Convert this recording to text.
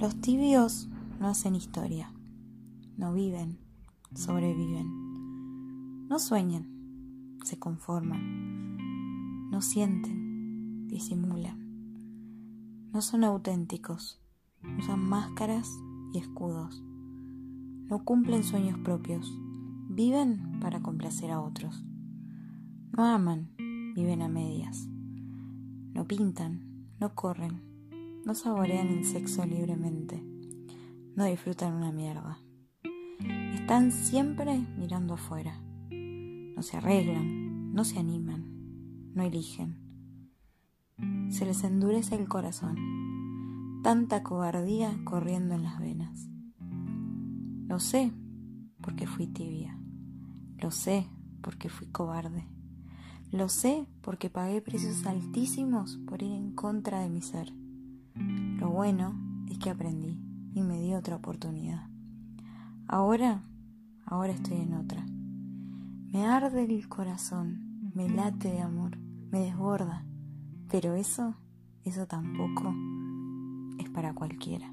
Los tibios no hacen historia, no viven, sobreviven, no sueñan, se conforman, no sienten, disimulan, no son auténticos, usan máscaras y escudos, no cumplen sueños propios, viven para complacer a otros, no aman, viven a medias, no pintan, no corren, no saborean el sexo libremente, no disfrutan una mierda. Están siempre mirando afuera. No se arreglan, no se animan, no eligen. Se les endurece el corazón. Tanta cobardía corriendo en las venas. Lo sé porque fui tibia. Lo sé porque fui cobarde. Lo sé porque pagué precios altísimos por ir en contra de mi ser. Lo bueno es que aprendí y me di otra oportunidad. Ahora, ahora estoy en otra. Me arde el corazón, me late de amor, me desborda. Pero eso, eso tampoco es para cualquiera.